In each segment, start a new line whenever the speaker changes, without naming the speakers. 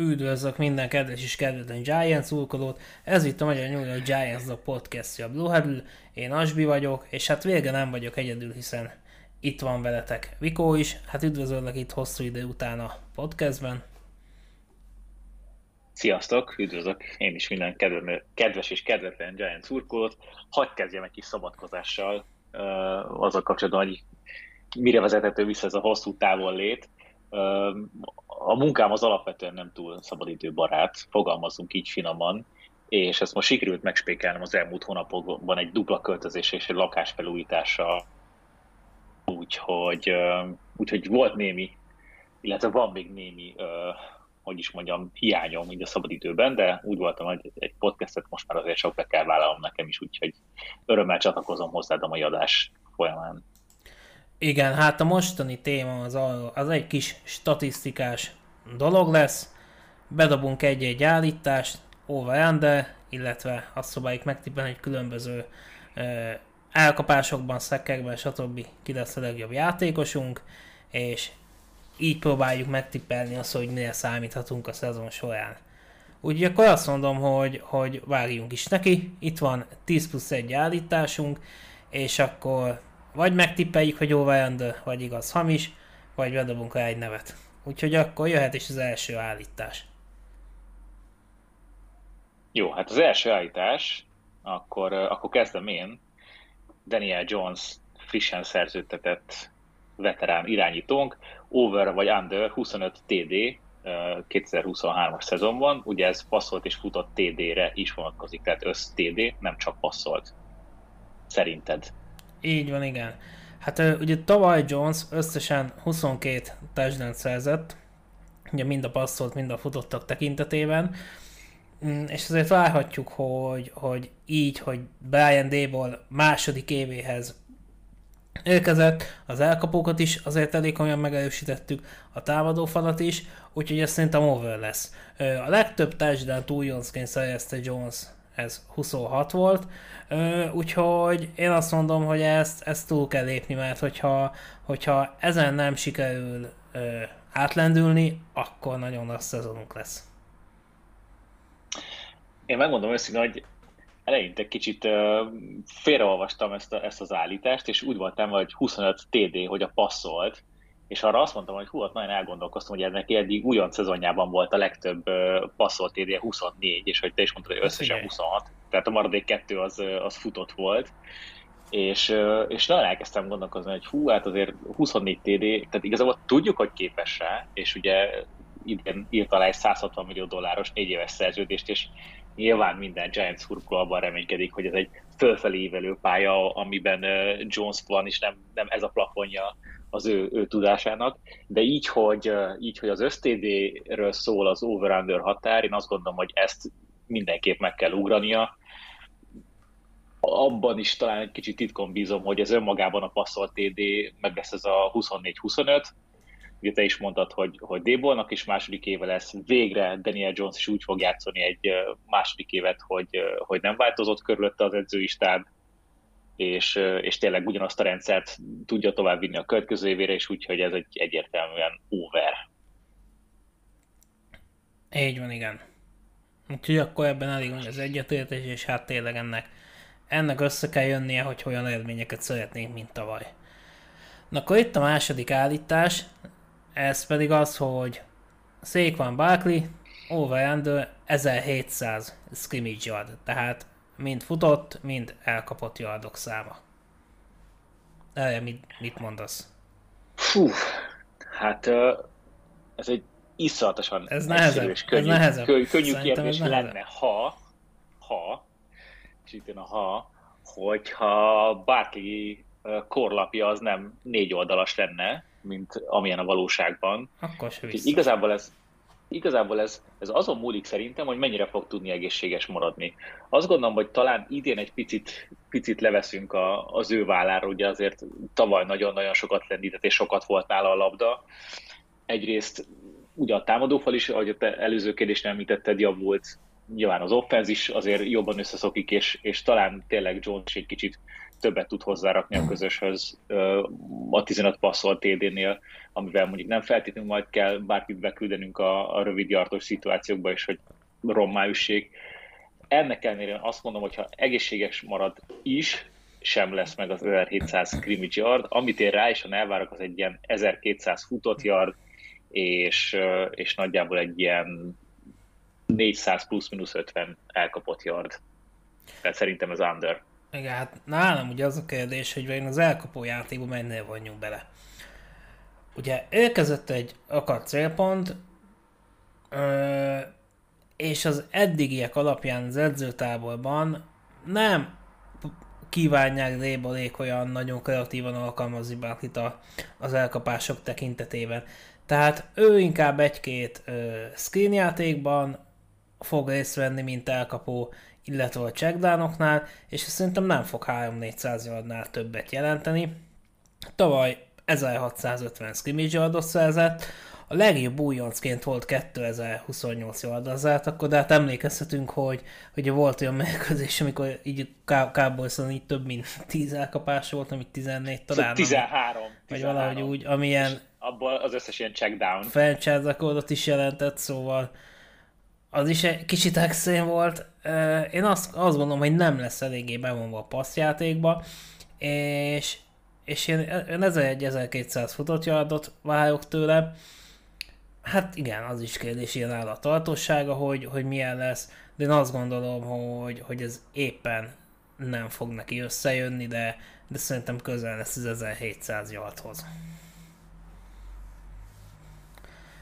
Üdvözlök minden kedves és kedvetlen Giants úrkodót, ez itt a Magyar York Giants a podcastja Blue Huddle. Én Asbi vagyok, és hát végre nem vagyok egyedül, hiszen itt van veletek Vikó is. Hát üdvözöllek itt hosszú idő után a podcastben.
Sziasztok, üdvözlök én is minden kedves és kedvetlen Giants úrkodót. Hadd kezdjem egy kis szabadkozással azzal kapcsolatban, hogy mire vezethető vissza ez a hosszú távol lét a munkám az alapvetően nem túl szabadidőbarát, fogalmazunk így finoman, és ezt most sikerült megspékelnem az elmúlt hónapokban egy dupla költözés és egy lakásfelújítással, úgyhogy, úgyhogy volt némi, illetve van még némi, hogy is mondjam, hiányom így a szabadidőben, de úgy voltam, hogy egy podcastet most már azért sok be kell vállalnom nekem is, úgyhogy örömmel csatlakozom hozzád a mai adás folyamán.
Igen, hát a mostani téma az, az egy kis statisztikás dolog lesz. Bedobunk egy-egy állítást, over under, illetve azt szobáljuk megtippelni, hogy különböző ö, elkapásokban, szekkekben, stb. ki lesz a legjobb játékosunk, és így próbáljuk megtippelni azt, hogy mire számíthatunk a szezon során. Úgyhogy akkor azt mondom, hogy, hogy vágjunk is neki. Itt van 10 plusz 1 állításunk, és akkor vagy megtippeljük, hogy over vagy igaz hamis, vagy bedobunk rá egy nevet. Úgyhogy akkor jöhet is az első állítás.
Jó, hát az első állítás, akkor, akkor kezdem én. Daniel Jones frissen szerződtetett veterán irányítónk, over vagy under 25 TD 2023-as szezonban, ugye ez passzolt és futott TD-re is vonatkozik, tehát össz TD, nem csak passzolt. Szerinted?
Így van, igen. Hát ugye tavaly Jones összesen 22 touchdown szerzett, ugye mind a passzolt, mind a futottak tekintetében, mm, és azért várhatjuk, hogy, hogy így, hogy Brian Dable második évéhez érkezett, az elkapókat is azért elég komolyan megerősítettük, a támadó falat is, úgyhogy ez szerintem over lesz. A legtöbb touchdown újoncként szerezte Jones ez 26 volt, úgyhogy én azt mondom, hogy ezt, ezt túl kell lépni, mert hogyha, hogyha ezen nem sikerül átlendülni, akkor nagyon rossz szezonunk lesz.
Én megmondom őszintén, hogy eleinte kicsit félreolvastam ezt, a, ezt az állítást, és úgy voltam, hogy 25 TD, hogy a passzolt, és arra azt mondtam, hogy hú, ott nagyon elgondolkoztam, hogy ennek eddig újon szezonjában volt a legtöbb passzolt TD 24, és hogy te is mondtad, hogy összesen 26, tehát a maradék kettő az, az futott volt, és, és nagyon elkezdtem gondolkozni, hogy hú, hát azért 24 TD, tehát igazából tudjuk, hogy képes rá, és ugye idén írt alá egy 160 millió dolláros négy éves szerződést, és nyilván minden Giants szurkoló abban reménykedik, hogy ez egy fölfelé ívelő pálya, amiben Jones van, és nem, nem ez a plafonja az ő, ő tudásának, de így hogy, így, hogy az ösztédéről szól az over-under határ, én azt gondolom, hogy ezt mindenképp meg kell ugrania. Abban is talán egy kicsit titkon bízom, hogy ez önmagában a passzolt TD meg lesz ez a 24-25, ugye te is mondtad, hogy, hogy Débolnak is második éve lesz, végre Daniel Jones is úgy fog játszani egy második évet, hogy, hogy nem változott körülötte az edzői és, és tényleg ugyanazt a rendszert tudja tovább vinni a következő évére, és úgyhogy ez egy egyértelműen over.
Így van, igen. Úgyhogy akkor ebben elég az egyetértés, és hát tényleg ennek, ennek össze kell jönnie, hogy olyan eredményeket szeretnénk, mint tavaly. Na akkor itt a második állítás, ez pedig az, hogy Saquon Barkley over under 1700 scrimmage yard, tehát mind futott, mind elkapott yardok száma. Erre mit, mit mondasz?
Fú, hát ez egy iszonyatosan
ez nehezebb, és
könnyű,
ez nehezebb.
könnyű, könnyű kérdés lenne, ha, ha, és itt a ha, hogyha bárki korlapja az nem négy oldalas lenne, mint amilyen a valóságban.
Akkor se
Igazából ez, igazából ez, ez azon múlik szerintem, hogy mennyire fog tudni egészséges maradni. Azt gondolom, hogy talán idén egy picit, picit leveszünk a, az ő vállára, ugye azért tavaly nagyon-nagyon sokat lendített, és sokat volt nála a labda. Egyrészt ugye a támadófal is, ahogy a előző kérdést említetted, javult, nyilván az offenz is azért jobban összeszokik, és, és talán tényleg Jones egy kicsit többet tud hozzárakni a közöshöz a 15 passzol TD-nél, amivel mondjuk nem feltétlenül majd kell bárkit beküldenünk a, a rövid jartos szituációkba, és hogy rommá üssék. Ennek ellenére azt mondom, hogy ha egészséges marad is, sem lesz meg az 1700 scrimmage yard, amit én rá is, elvárok, az egy ilyen 1200 futott yard, és, és nagyjából egy ilyen 400 plusz-minusz 50 elkapott yard. Tehát szerintem ez under.
Igen, hát nálam ugye az a kérdés, hogy vajon az elkapó játékban mennél vonjunk bele. Ugye érkezett egy akart célpont, és az eddigiek alapján az edzőtáborban nem kívánják Lébolék olyan nagyon kreatívan alkalmazni bárkit az elkapások tekintetében. Tehát ő inkább egy-két screen játékban fog részt venni, mint elkapó, illetve a checkdownoknál, és szerintem nem fog 3-400 yardnál többet jelenteni. Tavaly 1650 scrimmage yardot szerzett, a legjobb újoncként volt 2028 yardot akkor de hát emlékezhetünk, hogy ugye volt olyan mérkőzés, amikor így cowboys így több mint 10 elkapás volt, amit 14 talán.
13.
Vagy 13. valahogy úgy, amilyen...
abból az összes ilyen checkdown.
Franchise rekordot is jelentett, szóval az is egy kicsit extrém volt. Én azt, azt gondolom, hogy nem lesz eléggé bevonva a passzjátékba, és, és én, én 1200 futott yardot várok tőle. Hát igen, az is kérdés ilyen áll a tartósága, hogy, hogy milyen lesz, de én azt gondolom, hogy, hogy ez éppen nem fog neki összejönni, de, de szerintem közel lesz az 1700 yardhoz.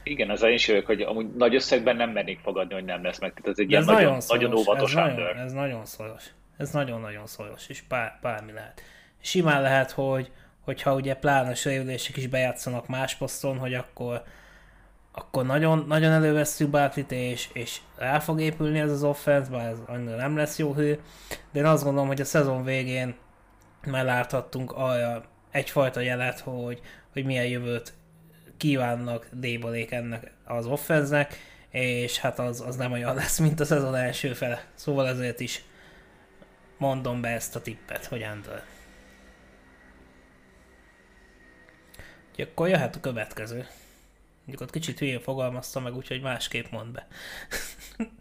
Igen, az én is jövök, hogy amúgy nagy összegben nem mernék fogadni, hogy nem lesz meg. Tehát ez egy ilyen nagyon, nagyon, nagyon óvatos
ez nagyon, ez nagyon szoros. Ez nagyon-nagyon szoros, és bár, bármi lehet. Simán lehet, hogy hogyha ugye pláne sérülések is bejátszanak más poszton, hogy akkor akkor nagyon, nagyon elővesszük Barkley-t, és, és rá fog épülni ez az offense, bár ez annyira nem lesz jó hő, de én azt gondolom, hogy a szezon végén már láthattunk arra egyfajta jelet, hogy, hogy milyen jövőt kívánnak Débolék ennek az offenznek, és hát az, az nem olyan lesz, mint a szezon első fele. Szóval ezért is mondom be ezt a tippet, hogy Andrew. Úgyhogy akkor jöhet a következő. Mondjuk ott kicsit hülyén fogalmazta meg, úgyhogy másképp mond be.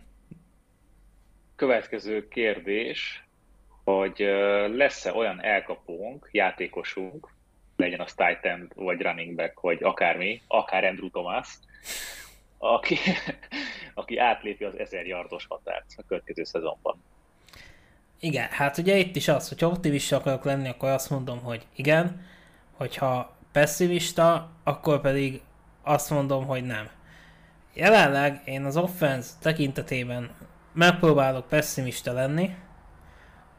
következő kérdés, hogy lesz-e olyan elkapónk, játékosunk, legyen az tight vagy running back, vagy akármi, akár Andrew Thomas, aki, aki átlépi az 1000 yardos határt a következő szezonban.
Igen, hát ugye itt is az, hogy optimista akarok lenni, akkor azt mondom, hogy igen, hogyha pessimista, akkor pedig azt mondom, hogy nem. Jelenleg én az offense tekintetében megpróbálok pessimista lenni,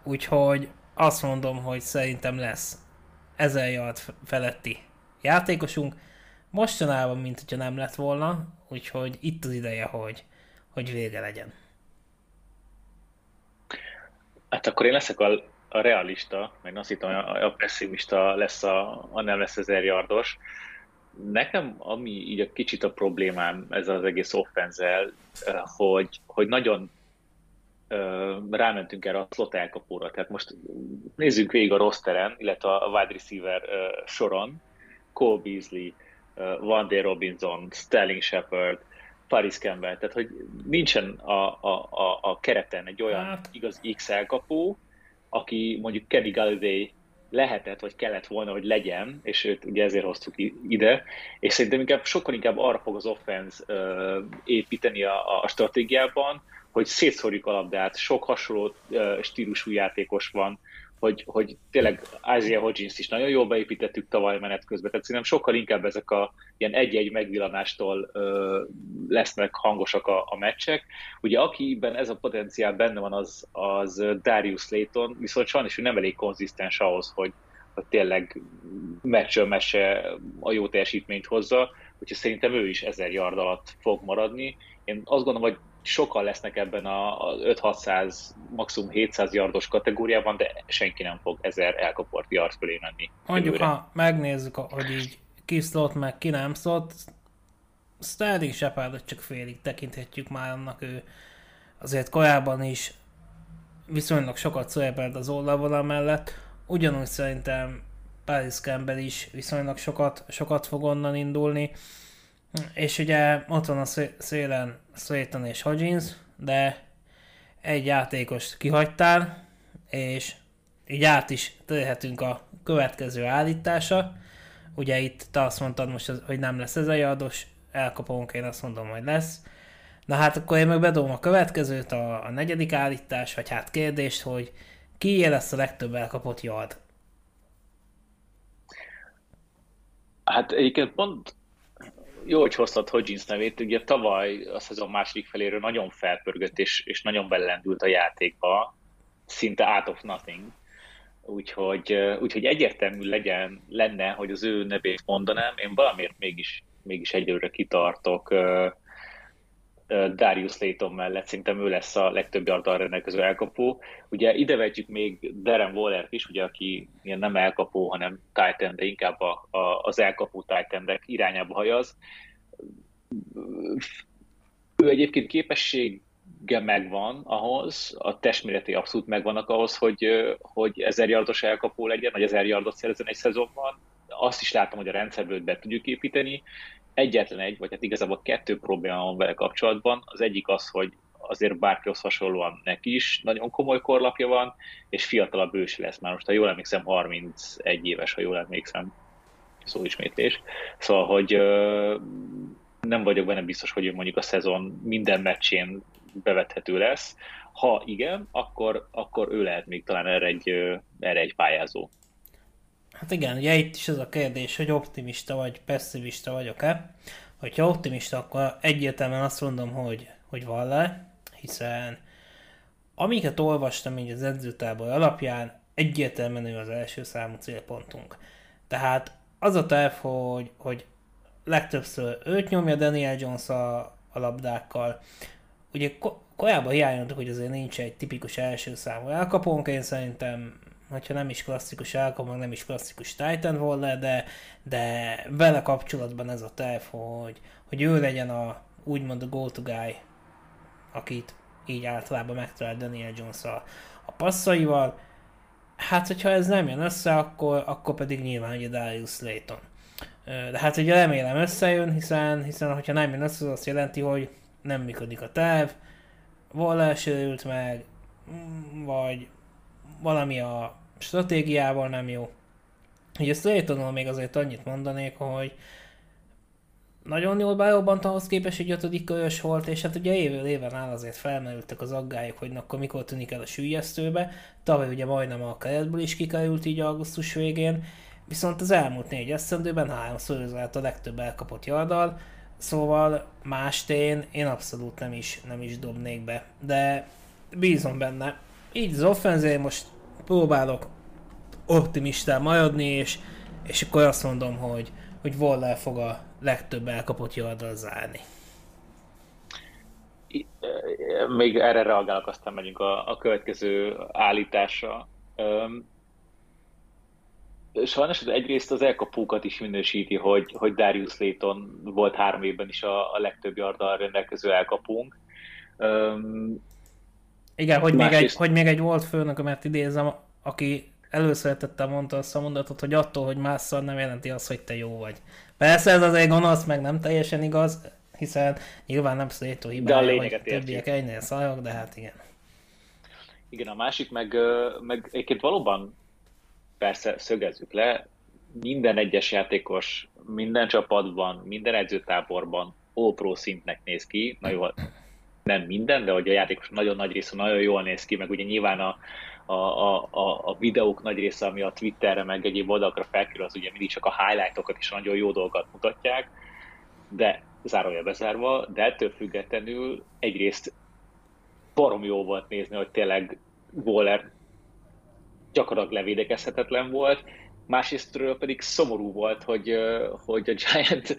úgyhogy azt mondom, hogy szerintem lesz 1000 yard feletti játékosunk. Mostanában, mint hogyha nem lett volna, úgyhogy itt az ideje, hogy, hogy vége legyen.
Hát akkor én leszek a, a realista, meg azt hittem, a, a pessimista lesz a, a nem lesz ezer yardos. Nekem, ami így a kicsit a problémám ez az egész offenzel, eh, hogy, hogy nagyon rámentünk erre a slot elkapóra. Tehát most nézzük végig a rosteren, illetve a wide receiver soron. Cole Beasley, Van Der Robinson, Sterling Shepard, Paris Campbell, tehát hogy nincsen a, a, a, a kereten egy olyan hát. igaz X elkapó, aki mondjuk Kenny Galladay lehetett, vagy kellett volna, hogy legyen, és őt ugye ezért hoztuk ide, és szerintem inkább, sokkal inkább arra fog az offense építeni a, a stratégiában, hogy szétszórjuk a labdát, sok hasonló stílusú játékos van, hogy, hogy tényleg Isaiah Hodgins is nagyon jól beépítettük tavaly menet közben, tehát szerintem sokkal inkább ezek a ilyen egy-egy megvillanástól ö, lesznek hangosak a, a meccsek. Ugye akiben ez a potenciál benne van, az, az Darius Layton, viszont sajnos ő nem elég konzisztens ahhoz, hogy, hogy tényleg meccsről meccsre a jó teljesítményt hozza, úgyhogy szerintem ő is ezer yard alatt fog maradni. Én azt gondolom, hogy sokan lesznek ebben a, 5-600, maximum 700 yardos kategóriában, de senki nem fog 1000 elkapott yard fölé menni.
Mondjuk, jövőre. ha megnézzük, hogy így ki szólt, meg ki nem szólt, Sterling Shepardot csak félig tekinthetjük már annak, ő azért korábban is viszonylag sokat szerepelt az oldalvonal mellett, ugyanúgy szerintem Paris Campbell is viszonylag sokat, sokat fog onnan indulni. És ugye ott van a szélen Slayton és Hodgins, de egy játékost kihagytál, és így át is térhetünk a következő állítása. Ugye itt te azt mondtad most, hogy nem lesz ez a jados, elkapunk, én azt mondom, hogy lesz. Na hát akkor én meg bedobom a következőt, a, a negyedik állítás, vagy hát kérdést, hogy ki lesz a legtöbb elkapott yard?
Hát egyébként pont jó, hogy hoztad Hodgins nevét, ugye tavaly a szezon második feléről nagyon felpörgött, és, és nagyon belendült a játékba, szinte out of nothing. Úgyhogy, úgyhogy egyértelmű legyen, lenne, hogy az ő nevét mondanám, én valamiért mégis, mégis egyelőre kitartok Darius Layton mellett, szerintem ő lesz a legtöbb yardal rendelkező elkapó. Ugye ide vetjük még Darren waller is, ugye, aki nem elkapó, hanem Titan, de inkább a, a, az elkapó titan irányába hajaz. Ő egyébként képessége megvan ahhoz, a testméreti abszolút megvannak ahhoz, hogy, hogy ezer yardos elkapó legyen, vagy ezer yardot szerezzen egy szezonban. Azt is látom, hogy a rendszerből be tudjuk építeni, egyetlen egy, vagy hát igazából kettő probléma van vele kapcsolatban. Az egyik az, hogy azért bárkihoz hasonlóan neki is nagyon komoly korlapja van, és fiatalabb ős lesz már most, ha jól emlékszem, 31 éves, ha jól emlékszem, szóismétlés. Szóval, hogy nem vagyok benne biztos, hogy ő mondjuk a szezon minden meccsén bevethető lesz. Ha igen, akkor, akkor ő lehet még talán erre egy, erre egy pályázó.
Hát igen, ugye itt is az a kérdés, hogy optimista vagy pessimista vagyok-e. Hogyha optimista, akkor egyértelműen azt mondom, hogy, hogy van le, hiszen amiket olvastam így az edzőtábor alapján, egyértelműen ő az első számú célpontunk. Tehát az a terv, hogy, hogy legtöbbször őt nyomja Daniel Jones a, a labdákkal. Ugye korábban hiányoltuk, hogy azért nincs egy tipikus első számú elkapónk, én szerintem hogyha nem is klasszikus Alcom, meg nem is klasszikus Titan volna, de, de vele kapcsolatban ez a terv, hogy, hogy ő legyen a úgymond a go-to guy, akit így általában megtalál Daniel Jones a, a passzaival. Hát, hogyha ez nem jön össze, akkor, akkor pedig nyilván ugye Darius Slayton. De hát ugye remélem összejön, hiszen, hiszen hogyha nem jön össze, az azt jelenti, hogy nem működik a terv, Waller sérült meg, vagy valami a stratégiával nem jó. Ugye Slaytonról még azért annyit mondanék, hogy nagyon jól berobbant ahhoz képest, hogy ötödik körös volt, és hát ugye évről éven áll azért felmerültek az aggályok, hogy akkor mikor tűnik el a sűjesztőbe. Tavaly ugye majdnem a keretből is kikerült így augusztus végén, viszont az elmúlt négy eszendőben háromszor üzelt a legtöbb elkapott jardal, szóval mást én, én abszolút nem is, nem is dobnék be, de bízom benne. Így az offenzé most próbálok optimistán maradni, és, és akkor azt mondom, hogy, hogy Waller fog a legtöbb elkapott yardra zárni.
Még erre reagálok, aztán megyünk a, a következő állításra. Sajnos az egyrészt az elkapókat is minősíti, hogy, hogy Darius Layton volt három évben is a, a legtöbb yarddal rendelkező elkapunk.
Igen, hogy még, egy, hogy még egy volt főnökömet idézem, aki előszeretettel mondta azt a mondatot, hogy attól, hogy másszal nem jelenti azt, hogy te jó vagy. Persze ez azért gonosz, meg nem teljesen igaz, hiszen nyilván nem Szlétó hibája, hogy többiek egynél szajok, de hát igen.
Igen, a másik meg, meg egyébként valóban persze szögezzük le, minden egyes játékos, minden csapatban, minden edzőtáborban all pro szintnek néz ki, na jó, nem minden, de hogy a játékos nagyon nagy része nagyon jól néz ki, meg ugye nyilván a, a, a, a, videók nagy része, ami a Twitterre meg egyéb oldalakra felkerül, az ugye mindig csak a highlightokat is nagyon jó dolgokat mutatják, de zárója bezárva, de ettől függetlenül egyrészt barom jó volt nézni, hogy tényleg Waller gyakorlatilag levédekezhetetlen volt, másrésztről pedig szomorú volt, hogy, hogy a Giant,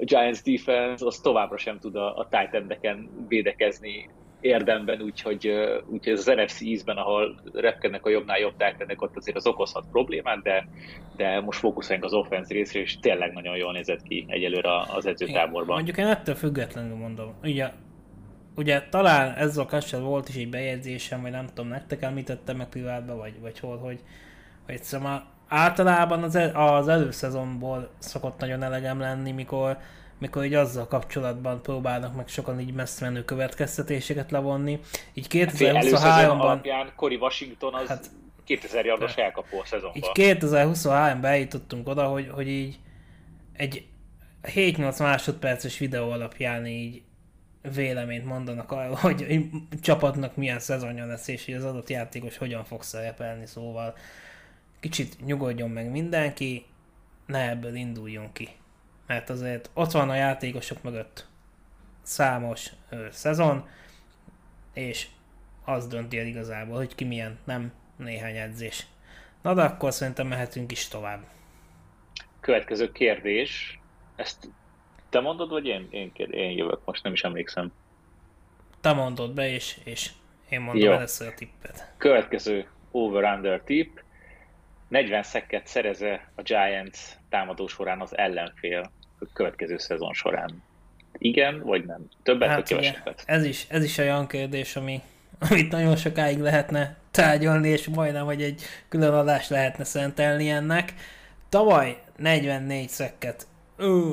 Giants defense az továbbra sem tud a, a Titan-eken védekezni érdemben, úgyhogy, úgyhogy ez az NFC ízben, ahol repkednek a jobbnál jobb tájtennek, ott azért az okozhat problémát, de, de most fókuszáljunk az offense részre, és tényleg nagyon jól nézett ki egyelőre az edzőtáborban.
Mondjuk én ettől függetlenül mondom, ugye, ugye talán ezzel a kapcsolatban volt is egy bejegyzésem, vagy nem tudom, nektek említettem meg privátban, vagy, vagy hol, hogy, hogy szóval általában az, el, az előszezonból szokott nagyon elegem lenni, mikor, mikor így azzal kapcsolatban próbálnak meg sokan így messze menő következtetéseket levonni. Így 2023-ban...
Hát Cory Washington az hát, 2000 yardos elkapó a szezonban.
Így 2023-ban eljutottunk oda, hogy, hogy így egy 7-8 másodperces videó alapján így véleményt mondanak arról, hogy csapatnak milyen szezonja lesz, és hogy az adott játékos hogyan fog szerepelni, szóval kicsit nyugodjon meg mindenki, ne ebből induljunk ki. Mert azért ott van a játékosok mögött számos ö, szezon, és az dönti el igazából, hogy ki milyen, nem néhány edzés. Na de akkor szerintem mehetünk is tovább.
Következő kérdés, ezt te mondod, vagy én, én, én jövök? Most nem is emlékszem.
Te mondod be, és, és én mondom Jó. először a tippet.
Következő over-under tipp. 40 szekket szereze a Giants támadó során az ellenfél a következő szezon során. Igen, vagy nem? Többet hát vagy kevesebbet?
Ez is, ez is olyan kérdés, ami, amit nagyon sokáig lehetne tárgyalni, és majdnem, hogy egy külön adást lehetne szentelni ennek. Tavaly 44 szekket ő,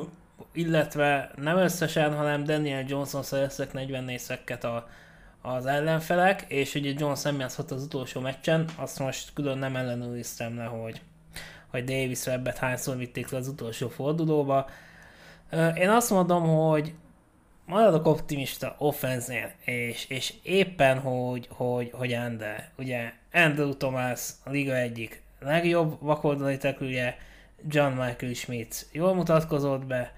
illetve nem összesen, hanem Daniel Johnson szereztek 44 szekket a, az ellenfelek, és ugye John Samuels az utolsó meccsen, azt most külön nem ellenőriztem le, hogy, hogy Davis Webbet hányszor vitték le az utolsó fordulóba. Én azt mondom, hogy maradok optimista offenznél, és, és éppen, hogy, hogy, hogy Ende, ugye Andrew Thomas a liga egyik legjobb vakoldali tekülje, John Michael Schmidt jól mutatkozott be,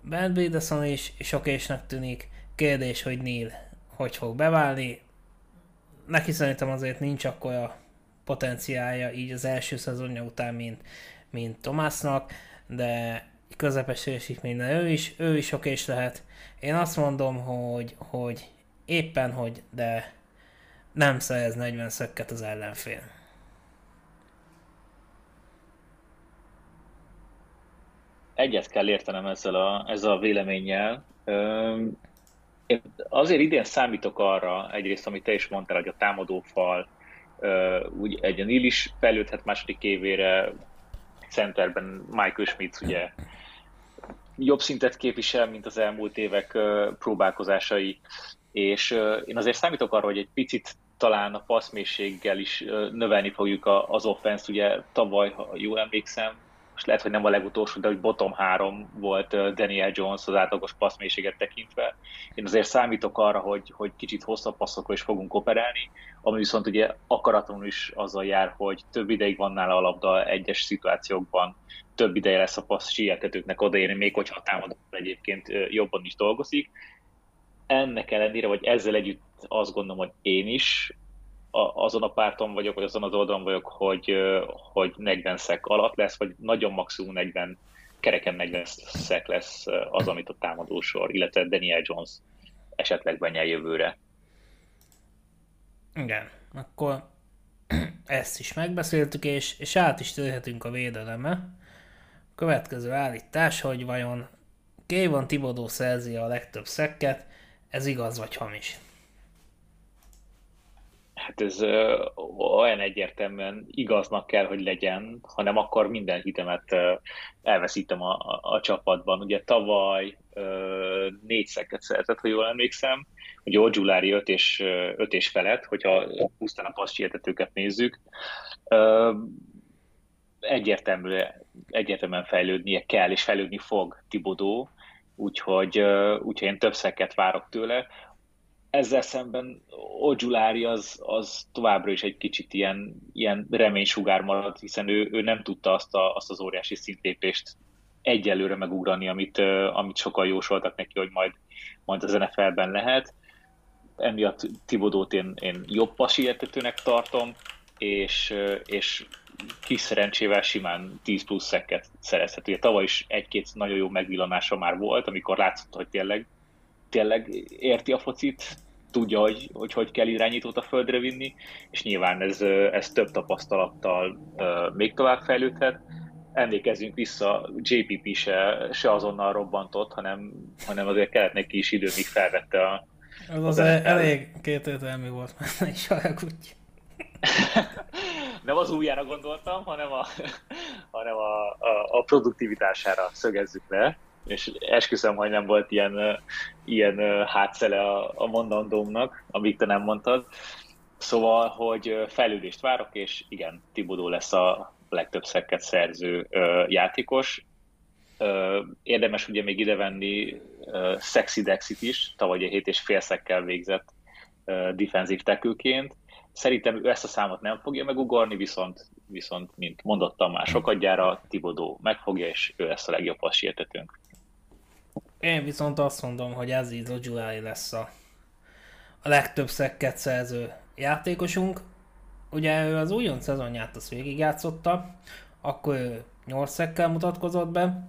Ben Bredesen is sokésnek tűnik, kérdés, hogy Neil hogy fog beválni. Neki szerintem azért nincs akkora potenciálja így az első szezonja után, mint, mint Tomásnak, de közepes teljesítményben ő is, ő is okés lehet. Én azt mondom, hogy, hogy éppen hogy, de nem szerez 40 szökket az ellenfél.
Egyet kell értenem ezzel a, ezzel a véleménnyel. Én azért idén számítok arra, egyrészt, amit te is mondtál, hogy a támadófal, úgy egy Neil is fejlődhet második évére, centerben Michael Schmidt ugye jobb szintet képvisel, mint az elmúlt évek próbálkozásai, és én azért számítok arra, hogy egy picit talán a passzmészséggel is növelni fogjuk az offense ugye tavaly, ha jól emlékszem, most lehet, hogy nem a legutolsó, de hogy bottom három volt Daniel Jones az átlagos passzmélységet tekintve. Én azért számítok arra, hogy, hogy kicsit hosszabb passzokról is fogunk operálni, ami viszont ugye akaratlanul is azzal jár, hogy több ideig van nála a labda egyes szituációkban, több ideje lesz a passz sietetőknek odaérni, még hogyha a támadó egyébként jobban is dolgozik. Ennek ellenére, vagy ezzel együtt azt gondolom, hogy én is azon a párton vagyok, vagy azon az oldalon vagyok, hogy, hogy 40 szek alatt lesz, vagy nagyon maximum 40, kereken 40 szek lesz az, amit a támadósor, illetve Daniel Jones esetleg benyel jövőre.
Igen, akkor ezt is megbeszéltük, és, és át is térhetünk a védeleme. Következő állítás, hogy vajon Kayvon Tibodó szerzi a legtöbb szekket, ez igaz vagy hamis?
Hát ez olyan egyértelműen igaznak kell, hogy legyen, hanem akkor minden hitemet elveszítem a, a, a csapatban. Ugye tavaly ö, négy szeket szeretett, ha jól emlékszem, hogy Ogyulári öt és, öt és felett, hogyha pusztán a passzsietetőket nézzük. Ö, egyértelmű, egyértelműen fejlődnie kell, és fejlődni fog Tibodó, úgyhogy, úgyhogy én több szeket várok tőle ezzel szemben Ogyulári az, az továbbra is egy kicsit ilyen, ilyen reménysugár maradt, hiszen ő, ő nem tudta azt, a, azt az óriási szintlépést egyelőre megugrani, amit, amit sokan jósoltak neki, hogy majd, majd az NFL-ben lehet. Emiatt Tibodót én, én jobb pasietetőnek tartom, és, és kis szerencsével simán 10 plusz szekket szerezhet. Ugye tavaly is egy-két nagyon jó megvillanása már volt, amikor látszott, hogy tényleg tényleg érti a focit, tudja, hogy, hogy hogy kell irányítót a földre vinni, és nyilván ez, ez több tapasztalattal még tovább fejlődhet. Emlékezzünk vissza, JPP se, se azonnal robbantott, hanem, hanem azért kellett neki is idő, míg felvette a...
Az, az, az el, elég kétértelmű volt, már is haragudj.
nem az újjára gondoltam, hanem a, hanem a, a, a produktivitására szögezzük le, és esküszöm, hogy nem volt ilyen, ilyen hátszele a, a mondandómnak, amíg te nem mondtad. Szóval, hogy fejlődést várok, és igen, Tibodó lesz a legtöbb szekket szerző játékos. Érdemes ugye még idevenni Sexy Dexit is, tavaly a 7 és fél szekkel végzett defensív tekülként. Szerintem ő ezt a számot nem fogja megugorni, viszont, viszont mint mondottam már sokadjára, Tibodó megfogja, és ő lesz a legjobb passértetőnk.
Én viszont azt mondom, hogy ez Ojulai lesz a, a legtöbb szekket szerző játékosunk. Ugye ő az újon szezonját azt végigjátszotta, akkor ő 8 szekkel mutatkozott be,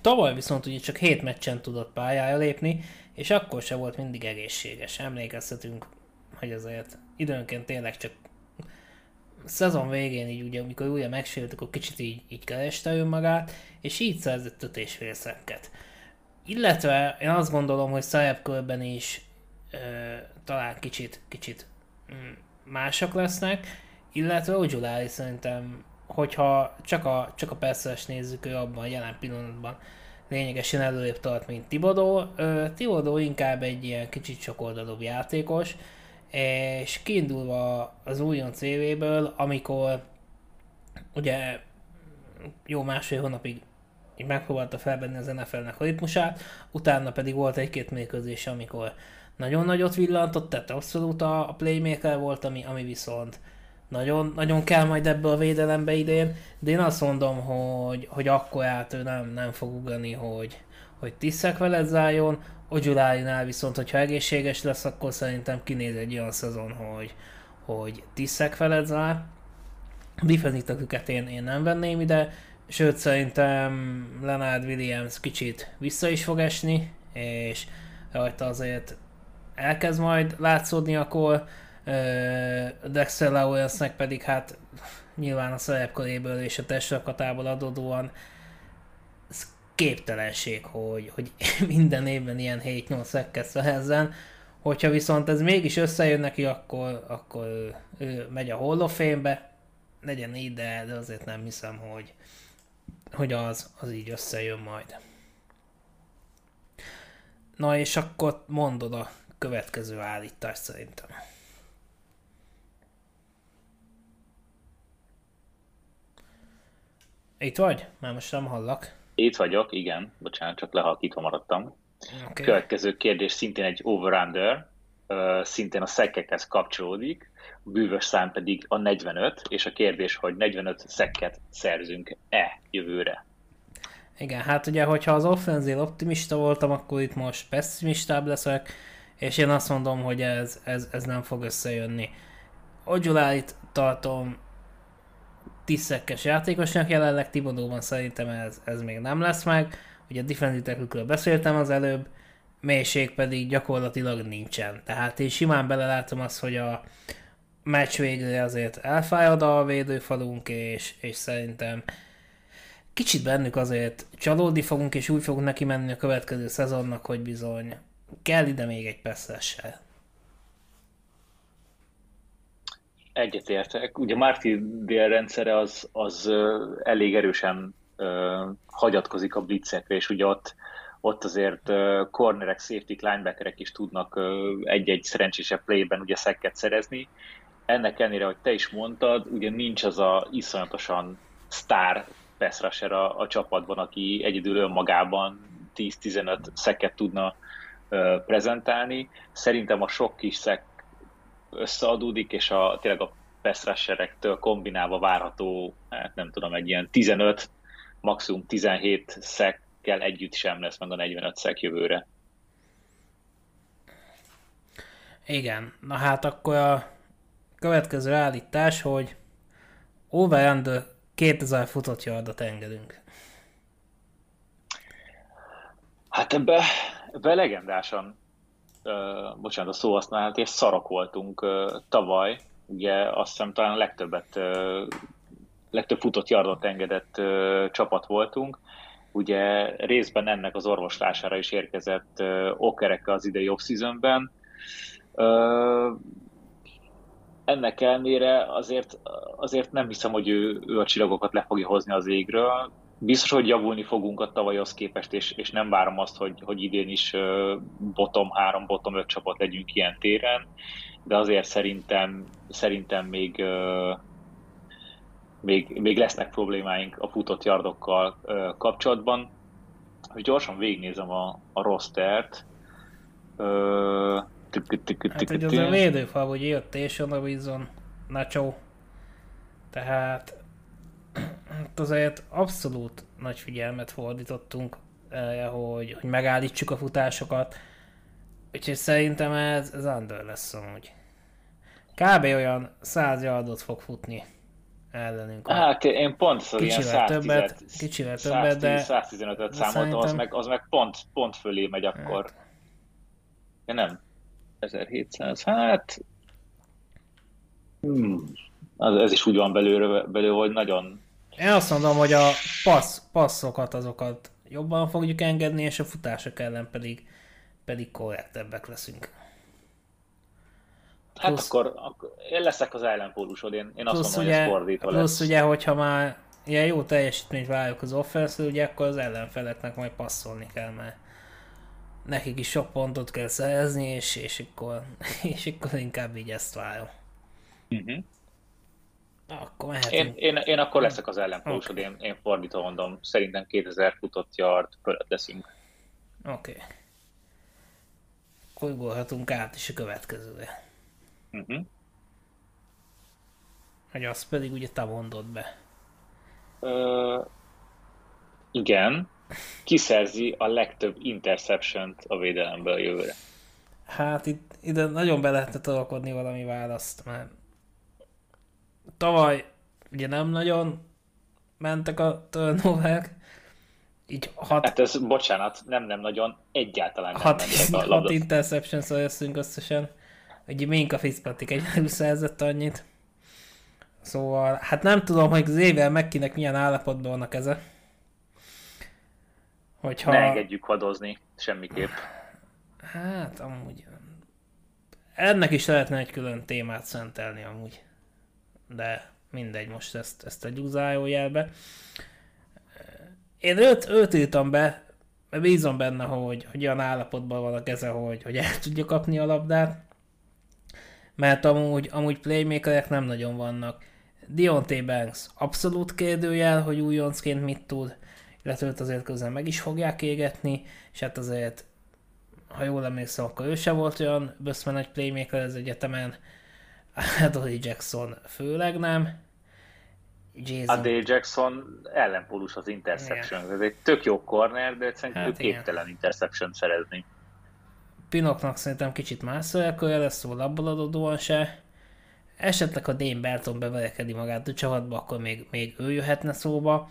Tavaly viszont ugye csak 7 meccsen tudott pályára lépni, és akkor se volt mindig egészséges. Emlékezhetünk, hogy azért időnként tényleg csak szezon végén így ugye, amikor újra megsérült, akkor kicsit így, így kereste önmagát, és így szerzett 5 és fél szekket. Illetve én azt gondolom, hogy szájabb körben is ö, talán kicsit, kicsit mm, mások lesznek, illetve Ojulari szerintem, hogyha csak a, csak a perces nézzük, ő abban a jelen pillanatban lényegesen előrébb tart, mint Tibodó. Tibodó inkább egy ilyen kicsit sokoldalúbb játékos, és kiindulva az újon CV-ből, amikor ugye jó másfél hónapig megpróbálta felvenni az NFL-nek a ritmusát, utána pedig volt egy-két mérkőzés, amikor nagyon nagyot villantott, tehát abszolút a, playmaker volt, ami, ami viszont nagyon, nagyon kell majd ebbe a védelembe idén, de én azt mondom, hogy, hogy akkor át ő nem, nem fog ugrani, hogy, hogy tisztek veled zárjon, Ogyulárinál viszont, hogyha egészséges lesz, akkor szerintem kinéz egy olyan szezon, hogy, hogy tisztek veled zár. Defensive én, én nem venném ide, sőt szerintem Leonard Williams kicsit vissza is fog esni, és rajta azért elkezd majd látszódni akkor Dexter Lawrence-nek pedig hát nyilván a szerepköréből és a testrakatából adódóan ez képtelenség, hogy, hogy minden évben ilyen 7-8 szekket szerezzen. Hogyha viszont ez mégis összejön neki, akkor, akkor ő, megy a Hall legyen így, de, de azért nem hiszem, hogy, hogy az, az így összejön majd. Na és akkor mondod a következő állítást szerintem. Itt vagy? Már most nem hallak.
Itt vagyok, igen. Bocsánat, csak lehalkítva maradtam. Okay. Következő kérdés szintén egy over-under, szintén a szekkekhez kapcsolódik, bűvös szám pedig a 45, és a kérdés, hogy 45 szekket szerzünk-e jövőre?
Igen, hát ugye, hogyha az offenzív optimista voltam, akkor itt most pessimistább leszek, és én azt mondom, hogy ez, ez, ez nem fog összejönni. Ogyuláit tartom tisztekkes játékosnak jelenleg, Tibodóban szerintem ez, ez még nem lesz meg. Ugye a defensive beszéltem az előbb, mélység pedig gyakorlatilag nincsen. Tehát én simán belelátom azt, hogy a meccs végre azért elfájad a védőfalunk, és, és szerintem kicsit bennük azért csalódni fogunk, és úgy fogunk neki menni a következő szezonnak, hogy bizony kell ide még egy pesszessel.
Egyetértek. Ugye Marty dél rendszere az, az elég erősen uh, hagyatkozik a blitzekre, és ugye ott, ott azért cornerek, safety, linebackerek is tudnak uh, egy-egy szerencsésebb playben ugye szekket szerezni. Ennek ellenére, hogy te is mondtad, ugye nincs az a iszonyatosan sztár pass a, a csapatban, aki egyedül önmagában 10-15 szeket tudna uh, prezentálni. Szerintem a sok kis szek összeadódik, és a, tényleg a pass kombinálva várható, hát nem tudom, egy ilyen 15, maximum 17 szekkel együtt sem lesz meg a 45 szek jövőre.
Igen, na hát akkor a következő állítás, hogy over 2000 futott yardot engedünk.
Hát ebbe, ebbe legendásan uh, bocsánat a szó használat, és szarok voltunk uh, tavaly, ugye azt hiszem talán legtöbbet, uh, legtöbb futott yardot engedett uh, csapat voltunk, ugye részben ennek az orvoslására is érkezett uh, okerek az idei off-seasonben. Uh, ennek ellenére azért, azért nem hiszem, hogy ő, ő a csillagokat le fogja hozni az égről. Biztos, hogy javulni fogunk a tavalyhoz képest, és, és nem várom azt, hogy, hogy idén is bottom 3, bottom 5 csapat legyünk ilyen téren, de azért szerintem, szerintem még, még, még lesznek problémáink a futott yardokkal kapcsolatban. Hogy gyorsan végignézem a, a rostert,
Hát, hogy az a védőfal, hogy jött és a Wilson, Nacho. Tehát hát azért abszolút nagy figyelmet fordítottunk, eh, hogy, hogy megállítsuk a futásokat. Úgyhogy szerintem ez, ez under lesz amúgy. Kb. olyan 100 yardot fog futni ellenünk.
Hát én pont szóval kicsivel ilyen 110, többet,
kicsivel többet, de
115-öt számoltam, az meg, az meg pont, pont fölé megy akkor. Hát. Ja, nem, 1700, hát hmm, az, ez is úgy van belőle, belőle, hogy nagyon...
Én azt mondom, hogy a passz, passzokat azokat jobban fogjuk engedni, és a futások ellen pedig, pedig korrektebbek leszünk.
Hát plusz, akkor, akkor én leszek az ellenpólusod, én, én azt mondom, ugye, hogy ez fordítva
plusz lesz. ugye, hogyha már ilyen jó teljesítményt várjuk az offense ugye akkor az ellenfeleknek majd passzolni kell, mert nekik is sok pontot kell szerezni, és, és, akkor, és akkor inkább így ezt várom. Uh-huh. Akkor
mehetünk. Én, én, én akkor leszek az ellenpólusod, okay. én, én fordítva mondom, szerintem 2000 futott yard fölött leszünk.
Oké. Okay. Akkor át is a következőre. Uh-huh. Hogy azt pedig ugye te mondod be.
Uh, igen, kiszerzi a legtöbb interception a védelemből jövőre?
Hát itt ide nagyon be lehetne tolakodni valami választ, mert tavaly ugye nem nagyon mentek a turnoverek, így hat...
Hát ez, bocsánat, nem, nem nagyon, egyáltalán nem
hat, mentek a Hat interception szöröztünk összesen. Ugye Minka Fitzpatrick egy szerzett annyit. Szóval, hát nem tudom, hogy az évvel megkinek milyen állapotban van a keze.
Hogyha... Ne engedjük hadozni, semmiképp.
Hát, amúgy... Ennek is lehetne egy külön témát szentelni amúgy. De mindegy, most ezt, ezt egy zárójelbe. Én őt, őt írtam be, mert bízom benne, hogy, hogy olyan állapotban van a keze, hogy, hogy el tudja kapni a labdát. Mert amúgy, amúgy playmakerek nem nagyon vannak. Dionte Banks abszolút kérdőjel, hogy újoncként mit tud illetve őt azért közben meg is fogják égetni, és hát azért, ha jól emlékszem, akkor ő se volt olyan böszmen egy playmaker az egyetemen, Adolly Jackson főleg nem.
Jason... Adolly Jackson ellenpólus az interception. Igen. Ez egy tök jó corner, de szerintem hát képtelen interception szerezni.
Pinoknak szerintem kicsit más szövegkörje lesz, szóval abból adódóan se. Esetleg a Dane Belton beverekedi magát a csapatba, akkor még, még ő jöhetne szóba.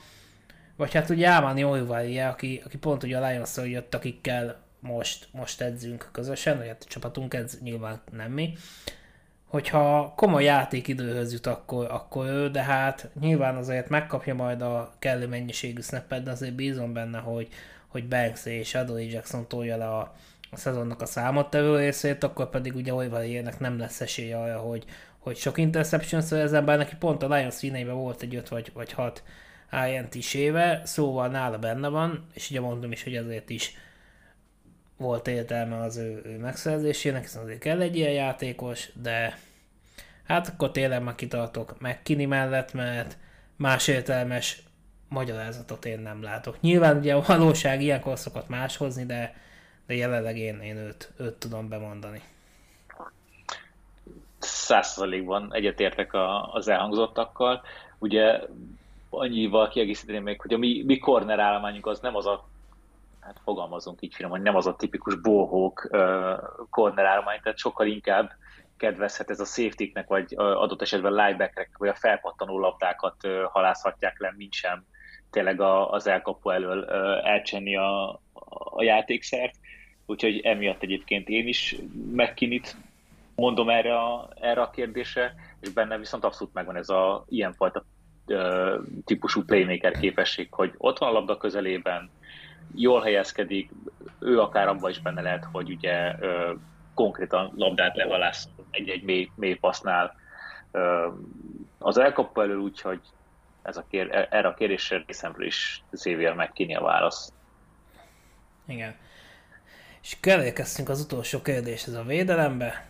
Vagy hát ugye Ámáni Oivalia, aki, aki pont ugye a lions jött, akikkel most, most edzünk közösen, vagy hát a csapatunk edz, nyilván nem mi. Hogyha komoly játékidőhöz jut, akkor, akkor ő, de hát nyilván azért megkapja majd a kellő mennyiségű snappet, de azért bízom benne, hogy, hogy Banks és Adoley Jackson tolja le a, a szezonnak a számottevő részét, akkor pedig ugye Oivalia-nek nem lesz esélye arra, hogy, hogy sok interception szerezzen, bár neki pont a Lions színeiben volt egy 5 vagy, vagy 6 INT éve, szóval nála benne van, és ugye mondom is, hogy azért is volt értelme az ő, ő megszerzésének, hiszen azért kell egy ilyen játékos, de hát akkor tényleg már kitartok megkini mellett, mert más értelmes magyarázatot én nem látok. Nyilván ugye a valóság ilyenkor szokott más hozni, de, de jelenleg én, én őt, őt tudom bemondani.
Százszerzalékban egyetértek az elhangzottakkal. Ugye annyival kiegészíteném még, hogy a mi, mi corner állományunk az nem az a hát fogalmazunk így hogy nem az a tipikus bohók uh, corner állomány, tehát sokkal inkább kedvezhet ez a safety vagy adott esetben linebackerek, vagy a felpattanó labdákat uh, halászhatják le, mint sem tényleg az elkapu elől uh, elcsenni a, a játékszert. Úgyhogy emiatt egyébként én is megkinit mondom erre a, erre a kérdésre, és benne viszont abszolút megvan ez a ilyenfajta típusú playmaker képesség, hogy ott van a labda közelében, jól helyezkedik, ő akár abban is benne lehet, hogy ugye konkrétan labdát levalász egy-egy mély, mély passznál, az elkapó elől, úgyhogy ez a kér, e, erre a kérdésre részemről is Xavier McKinney a válasz.
Igen. És elérkeztünk az utolsó kérdéshez a védelembe,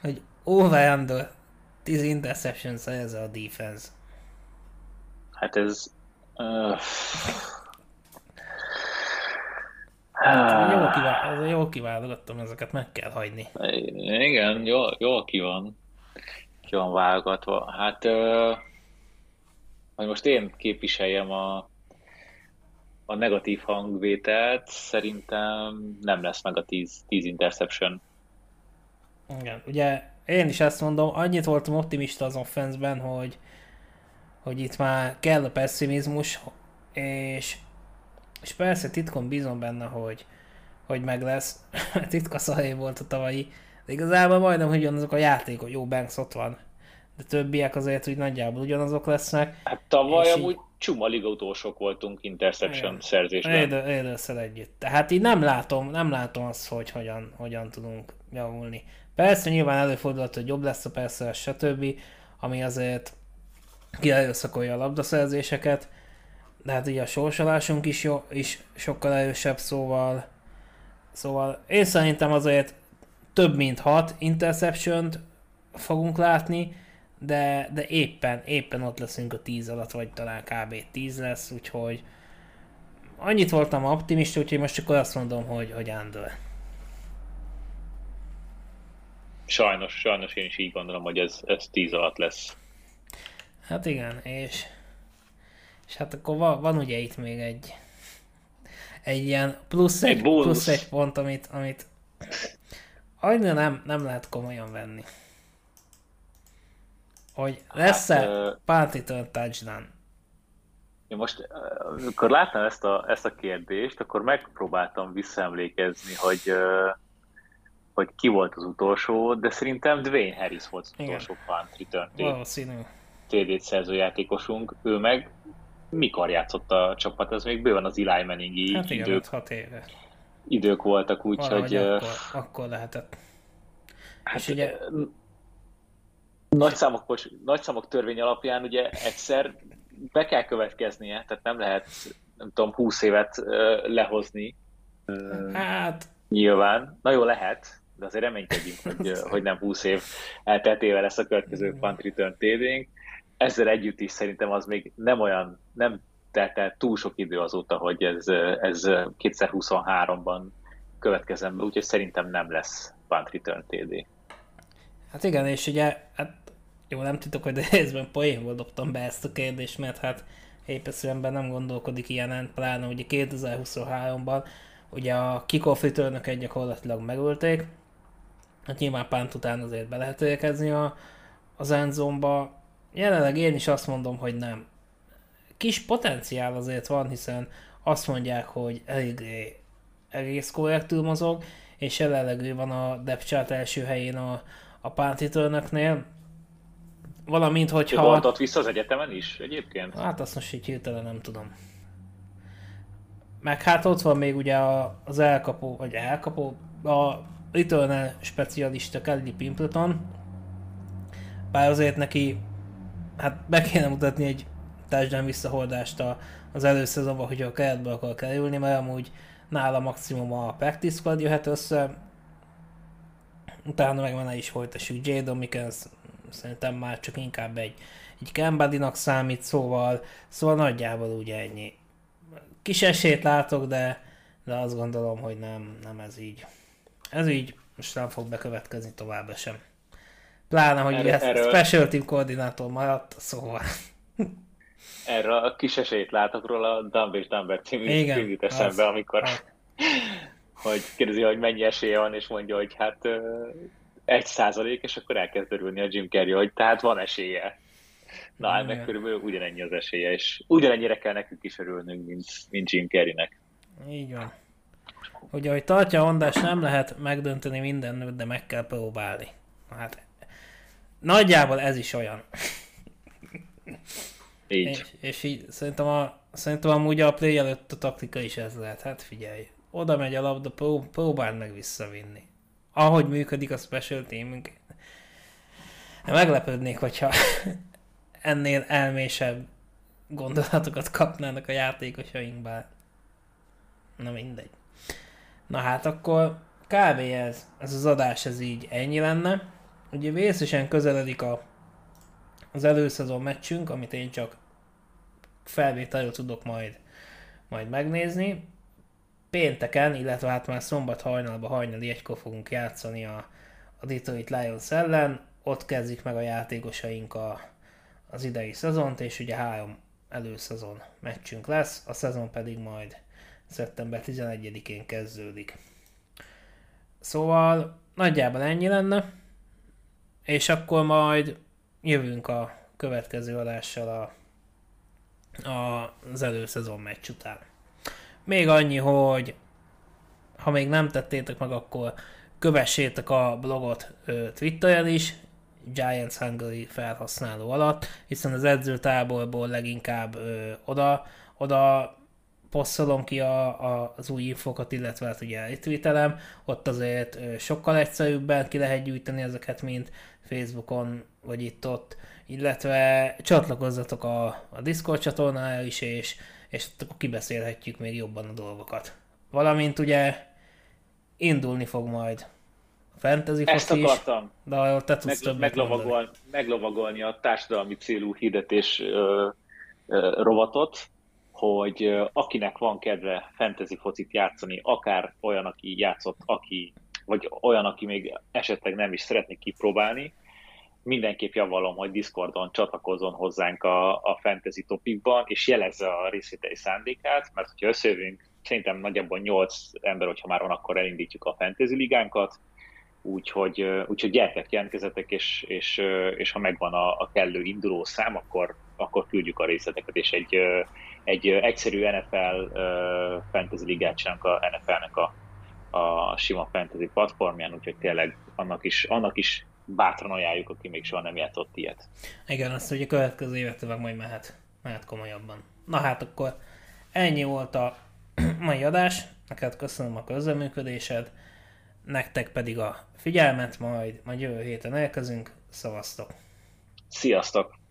hogy over under 10 interception szerez a defense.
Hát ez... Uh...
Jól, kivál, jól kiválogattam, ezeket meg kell hagyni.
Igen, jól, jól ki van. Ki van válogatva. Hát, uh, hogy most én képviseljem a, a negatív hangvételt, szerintem nem lesz meg a 10, 10 interception.
Igen, ugye én is ezt mondom, annyit voltam optimista az offenszben, hogy, hogy itt már kell a pessimizmus, és, és persze titkon bízom benne, hogy, hogy meg lesz. Titka szaré volt a tavalyi, de igazából majdnem ugyanazok a játékok, jó Banks ott van, de többiek azért úgy nagyjából ugyanazok lesznek.
Hát tavaly amúgy így... csuma liga utolsók voltunk interception Igen. szerzésben.
Raiders-szel együtt. Tehát így nem látom, nem látom azt, hogy hogyan, hogyan tudunk javulni. Persze nyilván előfordulhat, hogy jobb lesz a persze, stb., ami azért kierőszakolja a labdaszerzéseket, de hát ugye a sorsolásunk is, jó, is sokkal erősebb, szóval szóval én szerintem azért több mint 6 interception fogunk látni, de, de éppen, éppen ott leszünk a 10 alatt, vagy talán kb. 10 lesz, úgyhogy annyit voltam optimista, úgyhogy most csak azt mondom, hogy, hogy under.
Sajnos, sajnos én is így gondolom, hogy ez, ez 10 alatt lesz.
Hát igen, és, és hát akkor van, van ugye itt még egy egy ilyen plusz egy, egy plusz egy pont, amit, amit annyira nem, nem lehet komolyan venni. Hogy lesz-e hát, uh, touchdown?
Én most, amikor láttam ezt a, ezt a kérdést, akkor megpróbáltam visszaemlékezni, hogy hogy ki volt az utolsó, de szerintem Dwayne Harris volt az utolsó punt return
Valószínű.
TD-t szerző játékosunk, ő meg mikor játszott a csapat, ez még bőven az Eli Manningi
hát igen, idők, 6 éve.
idők voltak, úgyhogy...
Akkor, akkor lehetett.
Hát, És ugye... Nagy számok, bocs, nagy számok törvény alapján ugye egyszer be kell következnie, tehát nem lehet, nem tudom, 20 évet lehozni.
Hát...
Nyilván. Na jó, lehet, de azért reménykedjünk, hogy, hogy nem 20 év elteltével lesz a következő punt return td Ezzel együtt is szerintem az még nem olyan, nem telt el túl sok idő azóta, hogy ez, ez 2023-ban következem be, úgyhogy szerintem nem lesz punt return TD.
Hát igen, és ugye, hát jó, nem tudok, hogy részben poénból dobtam be ezt a kérdést, mert hát épp nem gondolkodik ilyenen, pláne ugye 2023-ban ugye a kickoff return gyakorlatilag megölték, hát nyilván pánt után azért be lehet érkezni a, az endzomba. Jelenleg én is azt mondom, hogy nem. Kis potenciál azért van, hiszen azt mondják, hogy elég, egész korrektül mozog, és jelenleg ő van a depth chart első helyén a, a pántitőnöknél. Valamint, hogyha...
Volt ott vissza az egyetemen is egyébként?
Hát azt most így hirtelen nem tudom. Meg hát ott van még ugye az elkapó, vagy elkapó, a return specialista Kelly Pimpleton, bár azért neki hát be kéne mutatni egy touchdown visszahordást az előszezonban, hogy a keretbe akar kerülni, mert amúgy nála maximum a practice squad jöhet össze, utána meg van is folytassuk Jadon Mickens, szerintem már csak inkább egy, egy Kembadinak számít, szóval, szóval nagyjából ugye ennyi. Kis esélyt látok, de, de azt gondolom, hogy nem, nem ez így. Ez így most nem fog bekövetkezni tovább sem. Pláne, hogy erről, erről... special team koordinátor maradt, szóval.
Erre a kis esélyt látok róla a Dumb és Dumber című Igen, eszembe, az, amikor az. hogy kérdezi, hogy mennyi esélye van, és mondja, hogy hát egy százalék, és akkor elkezd örülni a Jim Carrey, hogy tehát van esélye. Na, hát meg körülbelül ugyanennyi az esélye, és ugyanennyire kell nekünk is örülnünk, mint, mint Jim Carreynek.
Így van. Ugye, hogy tartja a András, nem lehet megdönteni minden de meg kell próbálni. Hát nagyjából ez is olyan.
Így.
És, és így szerintem, a, szerintem amúgy a play előtt a taktika is ez lehet. Hát figyelj, oda megy a labda, próbáld meg visszavinni. Ahogy működik a special teamünk. Meglepődnék, hogyha ennél elmésebb gondolatokat kapnának a játékosainkba. Na mindegy. Na hát akkor kb. ez, ez az adás ez így ennyi lenne. Ugye vészesen közeledik a, az előszezon meccsünk, amit én csak felvételről tudok majd, majd megnézni. Pénteken, illetve hát már szombat hajnalban, hajnali egykor fogunk játszani a, a Detroit Lions ellen. Ott kezdik meg a játékosaink a, az idei szezont, és ugye három előszezon meccsünk lesz, a szezon pedig majd szeptember 11-én kezdődik. Szóval nagyjából ennyi lenne, és akkor majd jövünk a következő adással a, a, az előszezon meccs után. Még annyi, hogy ha még nem tettétek meg, akkor kövessétek a blogot ö, Twitteren is, Giants Hungary felhasználó alatt, hiszen az edzőtáborból leginkább ö, oda, oda posztolom ki a, a, az új infokat, illetve hát ugye retweetelem, ott azért sokkal egyszerűbben ki lehet gyűjteni ezeket, mint Facebookon vagy itt-ott, illetve csatlakozzatok a, a Discord csatornára is, és, és akkor kibeszélhetjük még jobban a dolgokat. Valamint ugye indulni fog majd fantasy
Ezt akartam.
Is, de te tudsz
Meg, meglovagol, meglovagolni a társadalmi célú hirdetés ö, ö, rovatot, hogy akinek van kedve fantasy focit játszani, akár olyan, aki játszott, aki, vagy olyan, aki még esetleg nem is szeretné kipróbálni, mindenképp javallom, hogy Discordon csatlakozzon hozzánk a, a fantasy topikban, és jelezze a részvételi szándékát, mert hogyha összejövünk, szerintem nagyjából 8 ember, hogyha már van, akkor elindítjuk a fantasy ligánkat, úgyhogy, úgyhogy gyertek, jelentkezetek, és, és, és ha megvan a, a kellő induló szám, akkor, akkor küldjük a részleteket, és egy, egy egyszerű NFL fantasy ligát csinálunk a NFL-nek a, a sima fantasy platformján, úgyhogy tényleg annak is, annak is bátran ajánljuk, aki még soha nem játszott ilyet.
Igen, azt ugye következő évet majd mehet, mehet komolyabban. Na hát akkor ennyi volt a mai adás, neked köszönöm a közreműködésed, nektek pedig a figyelmet, majd, majd jövő héten elkezünk, szavaztok!
Sziasztok!